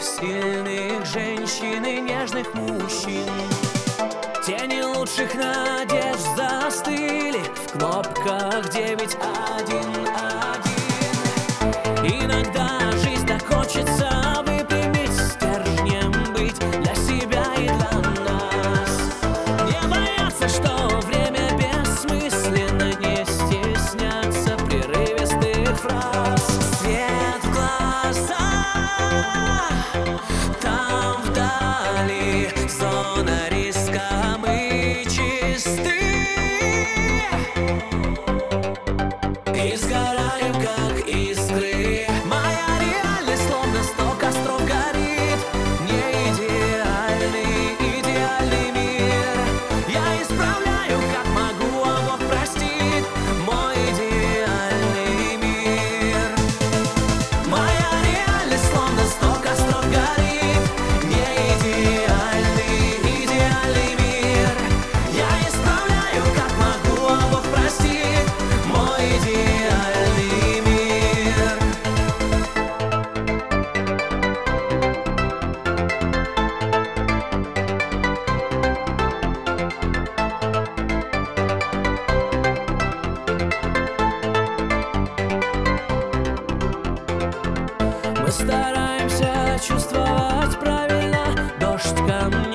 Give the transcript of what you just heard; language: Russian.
Сильных женщин и нежных мужчин Тени лучших надежд застыли В кнопках девять один. чувствовать правильно. Дождь ко мне